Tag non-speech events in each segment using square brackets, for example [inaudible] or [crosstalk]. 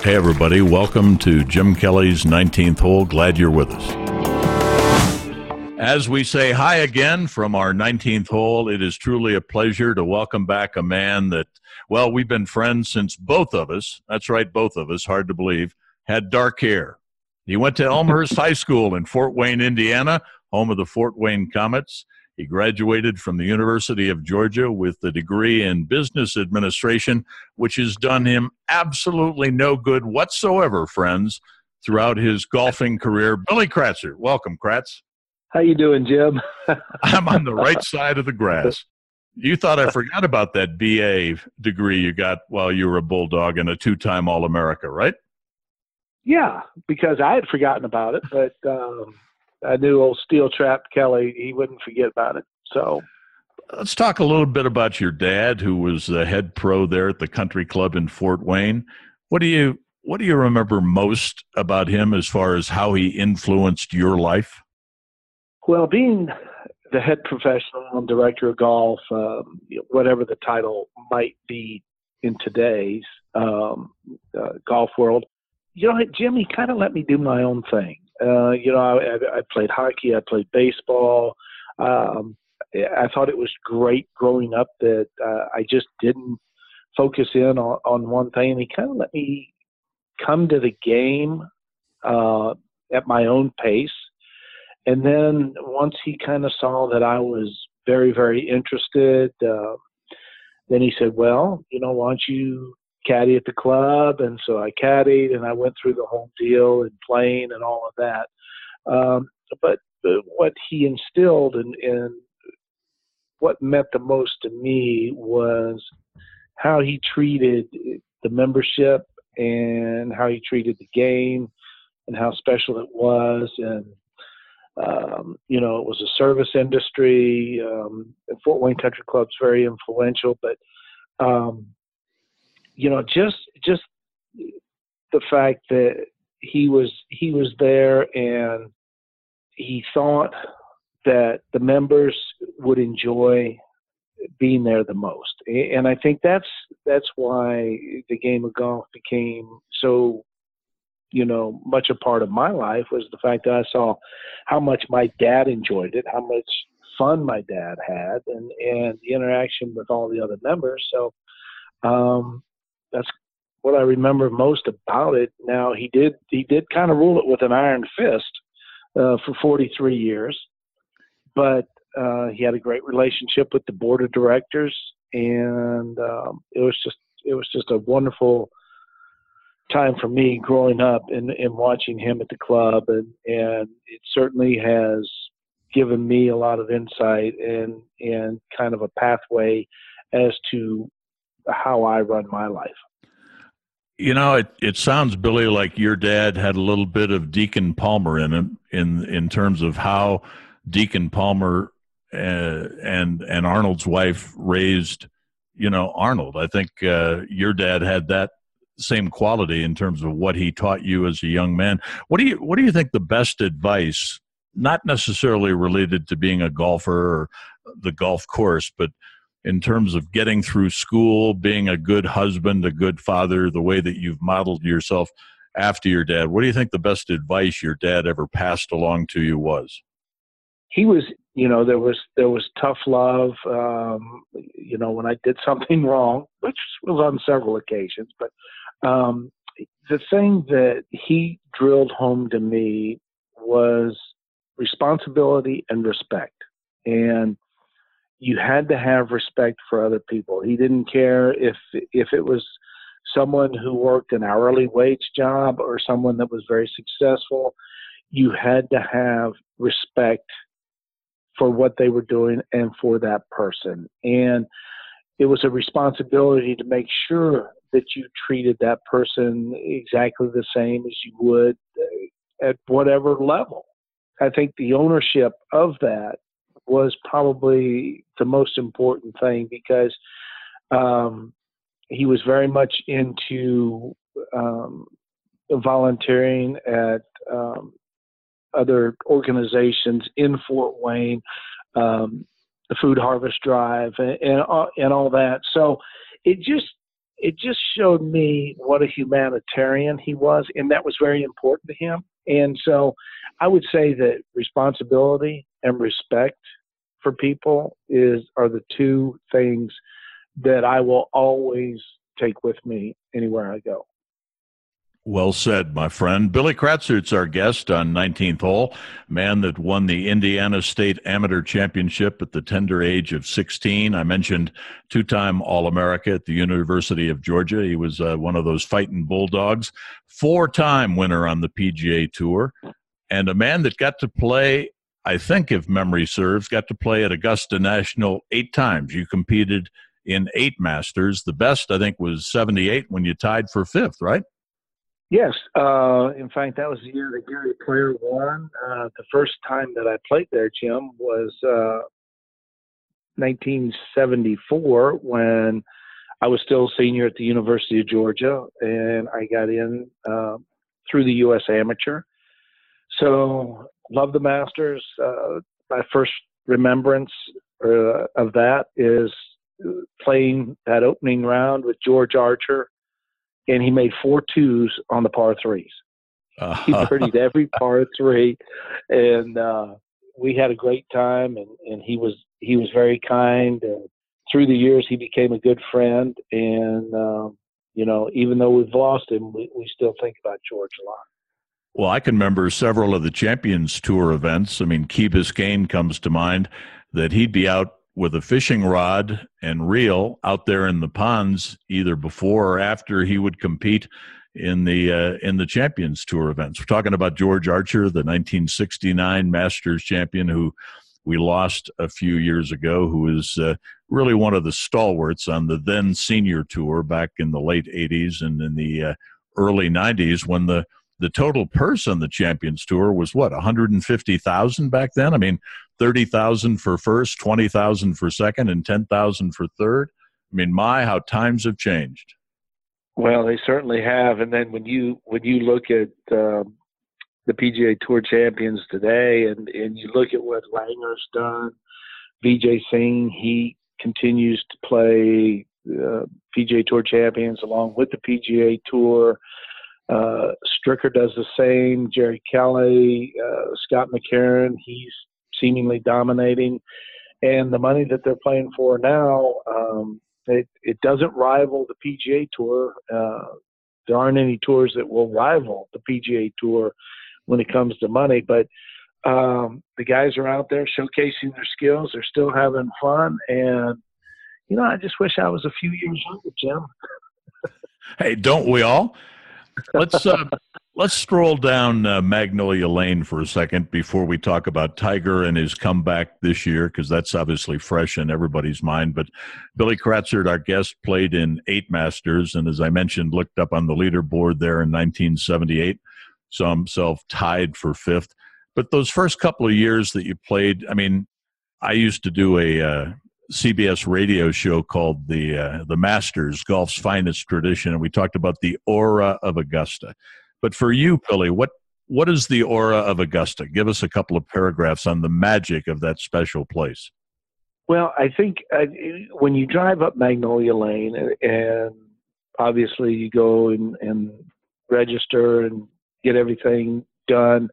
Hey, everybody, welcome to Jim Kelly's 19th hole. Glad you're with us. As we say hi again from our 19th hole, it is truly a pleasure to welcome back a man that, well, we've been friends since both of us, that's right, both of us, hard to believe, had dark hair. He went to Elmhurst High School in Fort Wayne, Indiana, home of the Fort Wayne Komets. He graduated from the University of Georgia with a degree in business administration, which has done him absolutely no good whatsoever, friends, throughout his golfing career. Billy Kratzert, welcome, Kratz. How you doing, Jim? [laughs] I'm on the right side of the grass. You thought I forgot about that BA degree you got while you were a Bulldog and a two-time All-America, right? Yeah, because I had forgotten about it, but um, I knew old Steel Trap Kelly, he wouldn't forget about it. So let's talk a little bit about your dad, who was the head pro there at the country club in Fort Wayne. What do you what do you remember most about him as far as how he influenced your life? Well, being the head professional and director of golf, um, whatever the title might be in today's um, uh, golf world, you know, Jimmy kind of let me do my own thing. Uh, you know, I, I played hockey, I played baseball. Um, I thought it was great growing up that uh, I just didn't focus in on, on one thing. And he kind of let me come to the game uh, at my own pace. And then once he kind of saw that I was very, very interested, uh, then he said, "Well, you know, why don't you caddy at the club, and so I caddied, and I went through the whole deal and playing and all of that. Um, but, but what he instilled and, and what meant the most to me was how he treated the membership and how he treated the game and how special it was and um, you know it was a service industry um, fort wayne country club's very influential but um, you know, just just the fact that he was he was there and he thought that the members would enjoy being there the most. And i think that's that's why the game of golf became so you know much a part of my life was the fact that i saw how much my dad enjoyed it how much fun my dad had and and the interaction with all the other members. So um that's what I remember most about it. Now he did he did kind of rule it with an iron fist uh, for 43 years, but uh, he had a great relationship with the board of directors, and um, it was just it was just a wonderful time for me growing up and, and watching him at the club, and and it certainly has given me a lot of insight and and kind of a pathway as to how I run my life. You know, it, it sounds, Billy, like your dad had a little bit of Deacon Palmer in him in in terms of how Deacon Palmer uh, and and Arnold's wife raised, you know, Arnold. I think uh, your dad had that same quality in terms of what he taught you as a young man. What do you what do you think the best advice, not necessarily related to being a golfer or the golf course, but in terms of getting through school, being a good husband, a good father, the way that you've modeled yourself after your dad. What do you think the best advice your dad ever passed along to you was? He was, you know, there was there was tough love. Um, you know, when I did [laughs] something wrong, which was on several occasions, but um, the thing that he drilled home to me was responsibility and respect. And you had to have respect for other people. He didn't care if if it was someone who worked an hourly wage job or someone that was very successful. You had to have respect for what they were doing and for that person. And it was a responsibility to make sure that you treated that person exactly the same as you would uh, at whatever level. I think the ownership of that was probably the most important thing because um, he was very much into um, volunteering at um, other organizations in Fort Wayne, um, the Food Harvest Drive, and and all, and all that. So it just it just showed me what a humanitarian he was, and that was very important to him. And so I would say that responsibility and respect for people is are the two things that I will always take with me anywhere I go. Well said, my friend. Billy Kratzert's our guest on 19th Hole, man that won the Indiana State Amateur Championship at the tender age of 16. I mentioned two time All America at the University of Georgia. He was uh, one of those fighting bulldogs, four time winner on the PGA Tour, and a man that got to play, I think, if memory serves, got to play at Augusta National eight times. You competed in eight Masters. The best, I think, was 78 when you tied for fifth, right? Yes. Uh, in fact, that was the year that Gary Player won. Uh, the first time that I played there, Jim, was uh, 1974 when I was still a senior at the University of Georgia, and I got in uh, through the U.S. Amateur. So, love the Masters. Uh, my first remembrance uh, of that is playing that opening round with George Archer and he made four twos on the par threes. Uh-huh. He birdied every par three, and uh, we had a great time. And, and he was he was very kind. And through the years, he became a good friend. And um, you know, even though we've lost him, we, we still think about George a lot. Well, I can remember several of the Champions Tour events. I mean, Key Biscayne comes to mind that he'd be out with a fishing rod and reel out there in the ponds either before or after he would compete in the uh, in the Champions Tour events. We're talking about George Archer, the 1969 Masters champion who we lost a few years ago, who is uh, really one of the stalwarts on the then senior tour back in the late 80s and in the uh, early 90s when the the total purse on the Champions Tour was what 150,000 back then. I mean, 30,000 for first, 20,000 for second, and 10,000 for third. I mean, my how times have changed. Well, they certainly have. And then when you when you look at um, the PGA Tour champions today, and and you look at what Langer's done, Vijay Singh, he continues to play uh, PGA Tour champions along with the PGA Tour. Uh, Stricker does the same. Jerry Kelly, uh, Scott McCarron, he's seemingly dominating. And the money that they're playing for now, um, it, it doesn't rival the PGA Tour. Uh, there aren't any tours that will rival the PGA Tour when it comes to money, but um, the guys are out there showcasing their skills. They're still having fun, and you know, I just wish I was a few years younger, Jim. hey, don't we all? Let's uh, let's stroll down uh, Magnolia Lane for a second before we talk about Tiger and his comeback this year, because that's obviously fresh in everybody's mind. But Billy Kratzert, our guest, played in eight Masters, and as I mentioned, looked up on the leaderboard there in 1978, saw himself tied for fifth. But those first couple of years that you played, I mean, I used to do a uh, CBS radio show called the uh, the Masters, golf's finest tradition, and we talked about the aura of Augusta. But for you, Billy, what what is the aura of Augusta? Give us a couple of paragraphs on the magic of that special place. Well, I think uh, when you drive up Magnolia Lane, and obviously you go and, and register and get everything done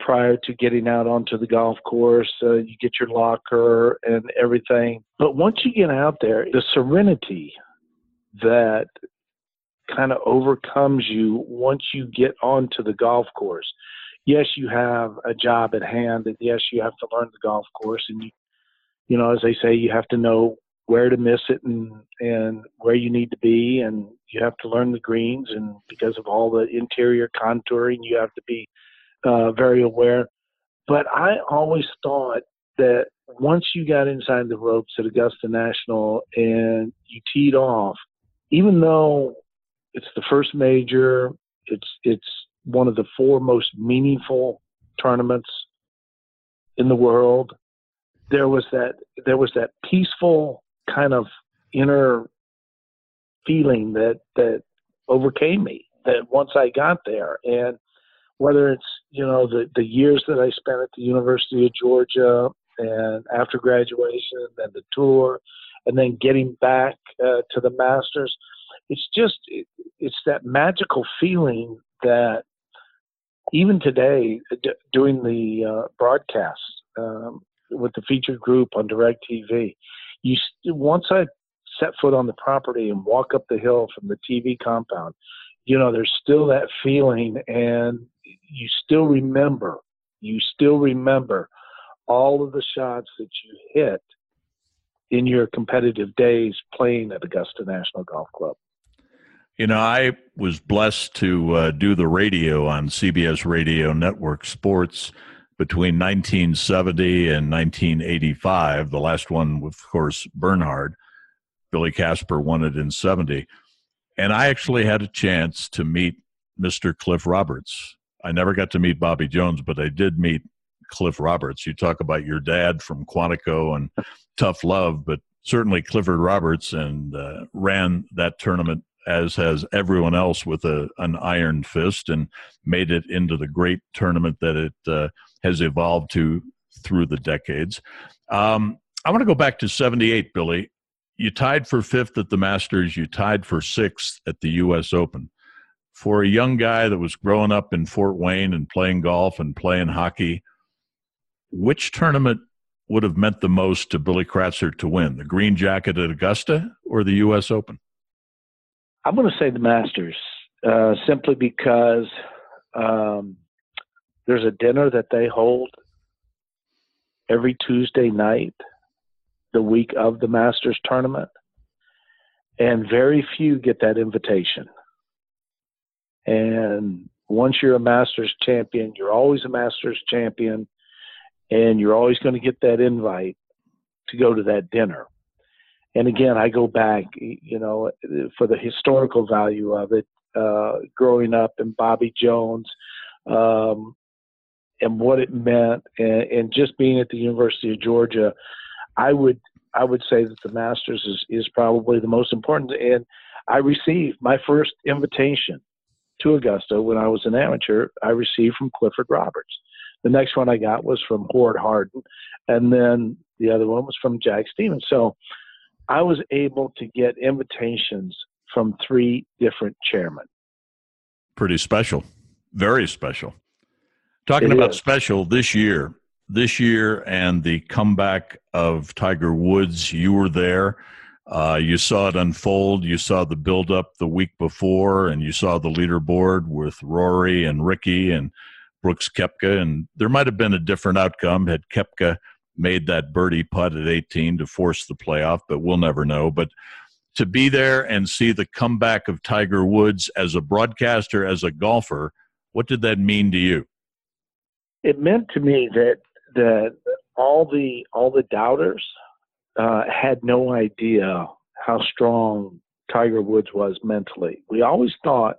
prior to getting out onto the golf course. Uh, you get your locker and everything. But once you get out there, the serenity that kind of overcomes you once you get onto the golf course. Yes, you have a job at hand, and yes, you have to learn the golf course, and you, you know, as they say, you have to know where to miss it and and where you need to be, and you have to learn the greens, and because of all the interior contouring, you have to be uh, very aware. But I always thought that once you got inside the ropes at Augusta National and you teed off, even though it's the first major, it's it's one of the four most meaningful tournaments in the world. There was that there was that peaceful kind of inner feeling that that overcame me that once I got there and whether it's you know the the years that I spent at the University of Georgia and after graduation and the tour, and then getting back uh, to the Masters, it's just it, it's that magical feeling that even today d- doing the uh, broadcast um, with the featured group on DirecTV, you once I set foot on the property and walk up the hill from the TV compound, you know, there's still that feeling, and you still remember, you still remember all of the shots that you hit in your competitive days playing at Augusta National Golf Club. You know, I was blessed to uh, do the radio on CBS Radio Network Sports between 1970 and 1985. The last one, of course, Bernhard. Billy Casper won it in 70. And I actually had a chance to meet Mr. Cliff Roberts. I never got to meet Bobby Jones, but I did meet Cliff Roberts. You talk about your dad from Quantico and tough love, but certainly Clifford Roberts and uh, ran that tournament as has everyone else with a, an iron fist and made it into the great tournament that it uh, has evolved to through the decades. Um, I want to go back to 78, Billy. You tied for fifth at the Masters, you tied for sixth at the U.S. Open. For a young guy that was growing up in Fort Wayne and playing golf and playing hockey, which tournament would have meant the most to Billy Kratzert to win? The green jacket at Augusta or the U.S. Open? I'm going to say the Masters, uh, simply because um, there's a dinner that they hold every Tuesday night, the week of the Masters tournament, and very few get that invitation. And once you're a Masters champion, you're always a Masters champion and you're always going to get that invite to go to that dinner. And again, I go back, you know, for the historical value of it, uh, growing up in Bobby Jones, um, and what it meant, and, and, just being at the University of Georgia, I would I would say that the Masters is is probably the most important. And I received my first invitation to Augusta when I was an amateur. I received from Clifford Roberts. The next one I got was from Hord Hardin, and then the other one was from Jack Stephens. So I was able to get invitations from three different chairmen. Pretty special, very special. Talking it about is. special this year, this year and the comeback of Tiger Woods, you were there. Uh, you saw it unfold. You saw the build up the week before, and you saw the leaderboard with Rory and Ricky and Brooks Koepka, and there might have been a different outcome had Koepka made that birdie putt at 18 to force the playoff, but we'll never know. But to be there and see the comeback of Tiger Woods as a broadcaster, as a golfer, what did that mean to you? It meant to me that that all the all the doubters uh, had no idea how strong Tiger Woods was mentally. We always thought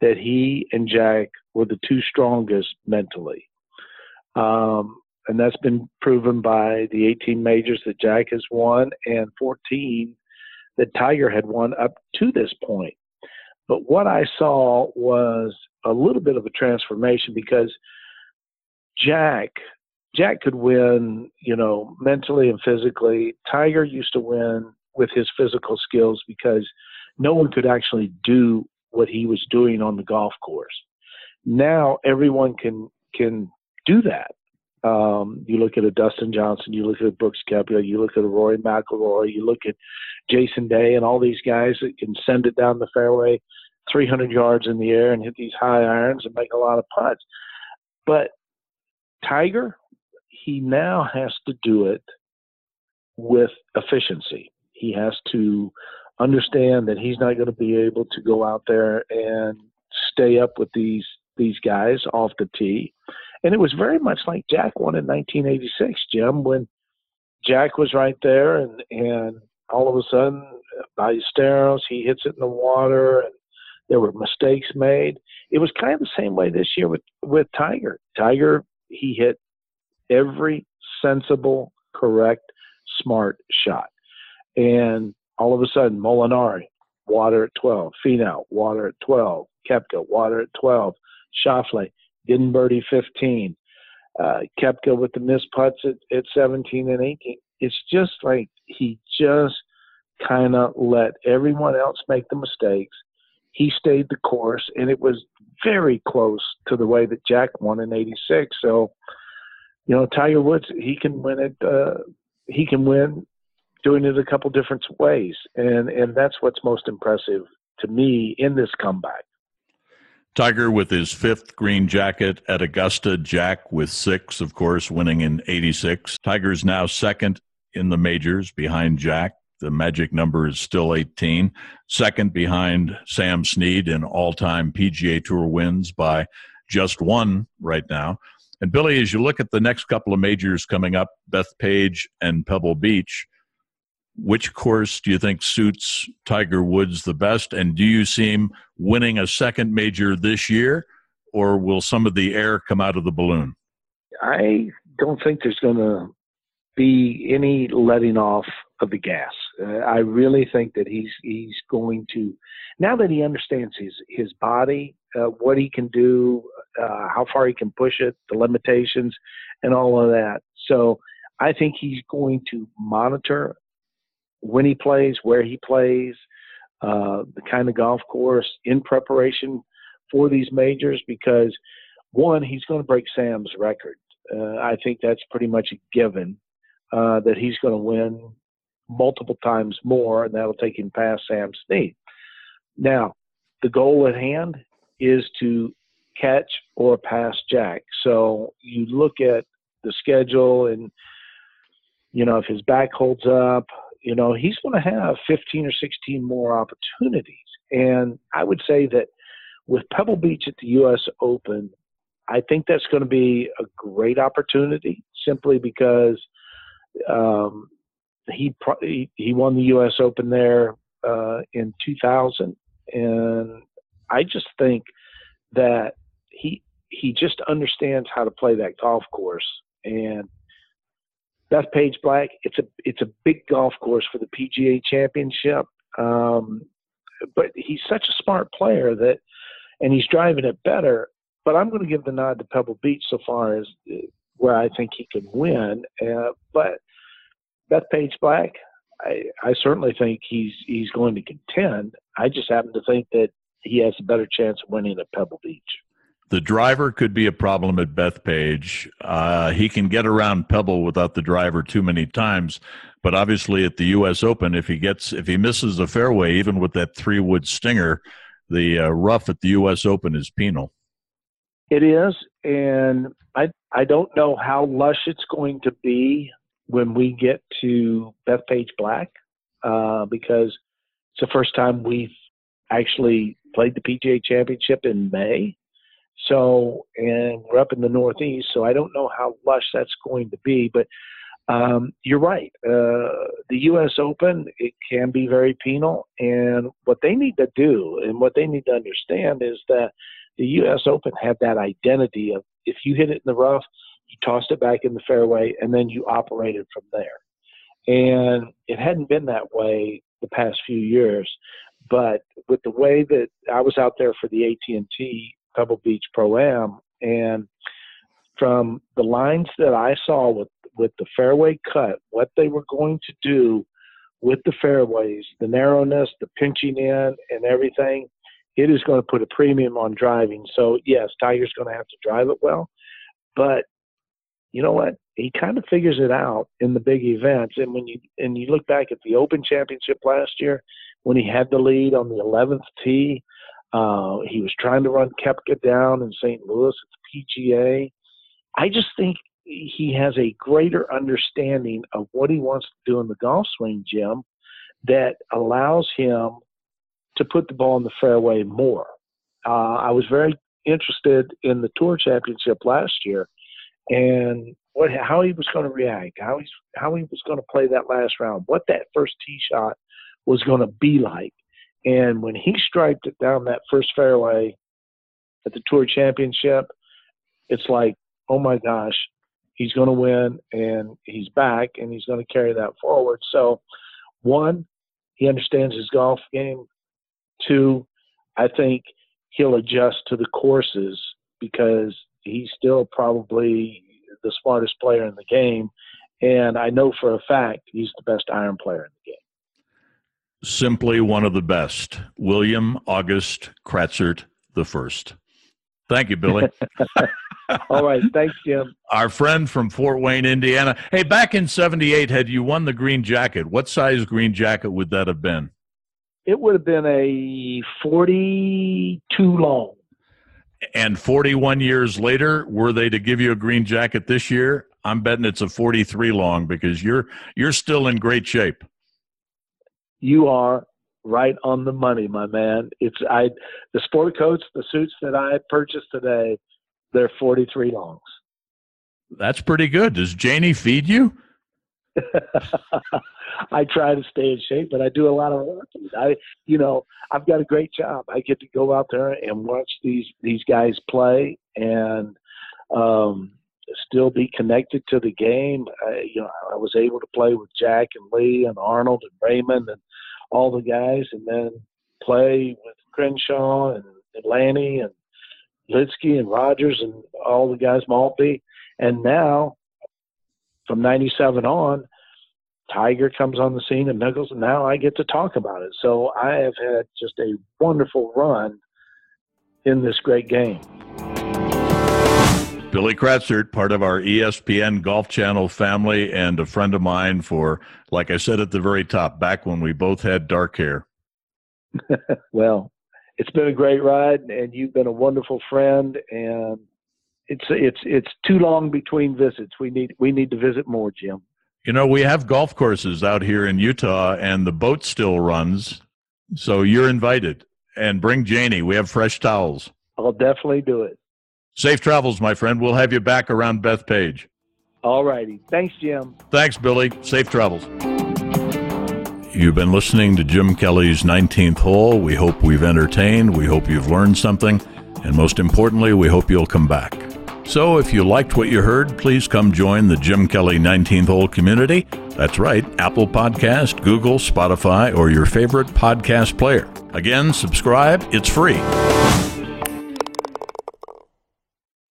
that he and Jack were the two strongest mentally. Um, and that's been proven by the 18 majors that Jack has won and 14 that Tiger had won up to this point. But what I saw was a little bit of a transformation because Jack Jack could win, you know, mentally and physically. Tiger used to win with his physical skills because no one could actually do what he was doing on the golf course. Now everyone can can do that. Um, you look at a Dustin Johnson, you look at a Brooks Koepka, you look at a Rory McIlroy, you look at Jason Day, and all these guys that can send it down the fairway 300 yards in the air and hit these high irons and make a lot of putts. But Tiger, he now has to do it with efficiency. He has to understand that he's not going to be able to go out there and stay up with these these guys off the tee. And it was very much like Jack won in 1986, Jim, when Jack was right there, and and all of a sudden, Ballesteros, he hits it in the water, and there were mistakes made. It was kind of the same way this year with with Tiger. Tiger, he hit every sensible, correct, smart shot, and all of a sudden, Molinari, water at 12. Finau, water at 12. Koepka, water at 12. Schauffele, didn't birdie 15. Uh, Koepka with the missed putts at, at 17 and 18. It's just like he just kind of let everyone else make the mistakes. He stayed the course, and it was very close to the way that Jack won in '86. So, you know, Tiger Woods, he can win it. Uh, he can win doing it a couple different ways, and and that's what's most impressive to me in this comeback. Tiger with his fifth green jacket at Augusta, Jack with six, of course, winning in 86. Tiger's now second in the majors behind Jack. The magic number is still 18. Second behind Sam Snead in all time PGA Tour wins by just one right now. And Billy, as you look at the next couple of majors coming up, Bethpage and Pebble Beach, which course do you think suits Tiger Woods the best? And do you see him winning a second major this year, or will some of the air come out of the balloon? I don't think there's going to be any letting off of the gas. Uh, I really think that he's he's going to now that he understands his his body, uh, what he can do, uh, how far he can push it, the limitations, and all of that. So I think he's going to monitor when he plays, where he plays, uh, the kind of golf course in preparation for these majors because one, he's going to break Sam's record. Uh, I think that's pretty much a given uh, that he's going to win multiple times more, and that'll take him past Sam Snead. Now, the goal at hand is to catch or pass Jack. So you look at the schedule and you know if his back holds up you know, he's going to have 15 or 16 more opportunities. And I would say that with Pebble Beach at the U.S. Open, I think that's going to be a great opportunity simply because um, he, he he won the U.S. Open there uh, in 2000, and I just think that he he just understands how to play that golf course, and Bethpage Black. It's a it's a big golf course for the PGA Championship. Um, but he's such a smart player that, and he's driving it better. But I'm going to give the nod to Pebble Beach so far as where I think he can win. Uh, but Bethpage Black, I, I certainly think he's he's going to contend. I just happen to think that he has a better chance of winning at Pebble Beach the driver could be a problem at Bethpage. Uh, he can get around Pebble without the driver too many times, but obviously at the U.S. Open, if he gets if he misses the fairway, even with that three wood stinger, the uh, rough at the U.S. Open is penal. It is, and I I don't know how lush it's going to be when we get to Bethpage Black, uh, because it's the first time we've actually played the PGA Championship in May. So, and we're up in the Northeast, so I don't know how lush that's going to be. But um, you're right. Uh, the U.S. Open it can be very penal, and what they need to do and what they need to understand is that the U.S. Open had that identity of if you hit it in the rough, you tossed it back in the fairway, and then you operated from there. And it hadn't been that way the past few years, but with the way that I was out there for the AT&T Pebble Beach Pro Am, and from the lines that I saw with with the fairway cut, what they were going to do with the fairways, the narrowness, the pinching in, and everything, it is going to put a premium on driving. So yes, Tiger's going to have to drive it well, but you know what? He kind of figures it out in the big events. And when you and you look back at the Open Championship last year, when he had the lead on the 11th tee, uh, he was trying to run Koepka down in St. Louis at the PGA. I just think he has a greater understanding of what he wants to do in the golf swing, Jim, that allows him to put the ball in the fairway more. Uh, I was very interested in the Tour Championship last year, and what how he was going to react, how he's how he was going to play that last round, what that first tee shot was going to be like. And when he striped it down that first fairway at the Tour Championship, it's like, oh my gosh, he's going to win and he's back and he's going to carry that forward. So, one, he understands his golf game. Two, I think he'll adjust to the courses because he's still probably the smartest player in the game. And I know for a fact he's the best iron player in the game. Simply one of the best. William August Kratzert the first. Thank you, Billy. [laughs] All right. Thanks, Jim. Our friend from Fort Wayne, Indiana. Hey, back in 78, had you won the green jacket, what size green jacket would that have been? It would have been a 42 long. And 41 years later, were they to give you a green jacket this year? I'm betting it's a 43 long because you're you're still in great shape. You are right on the money, my man. It's I the sport coats, the suits that I purchased today, they're 43 longs. That's pretty good. Does Janie feed you? [laughs] I try to stay in shape, but I do a lot of work. I, you know, I've got a great job. I get to go out there and watch these these guys play, and um, still be connected to the game. I, you know, I was able to play with Jack and Lee and Arnold and Raymond and all the guys, and then play with Crenshaw and, Lanny and Lietzke and Rogers and all the guys, Maltbie. And now, from '97 on, Tiger comes on the scene and Nichols, and now I get to talk about it. So I have had just a wonderful run in this great game. Billy Kratzert, part of our ESPN Golf Channel family and a friend of mine for, like I said at the very top, back when we both had dark hair. [laughs] well, it's been a great ride, and you've been a wonderful friend. And it's it's it's too long between visits. We need we need to visit more, Jim. You know, we have golf courses out here in Utah, and the boat still runs. So you're invited, and bring Janie. We have fresh towels. I'll definitely do it. Safe travels, my friend. We'll have you back around Bethpage. All righty. Thanks, Jim. Thanks, Billy. Safe travels. You've been listening to Jim Kelly's 19th hole. We hope we've entertained. We hope you've learned something. And most importantly, we hope you'll come back. So if you liked what you heard, please come join the Jim Kelly 19th hole community. That's right, Apple Podcast, Google, Spotify, or your favorite podcast player. Again, subscribe. It's free.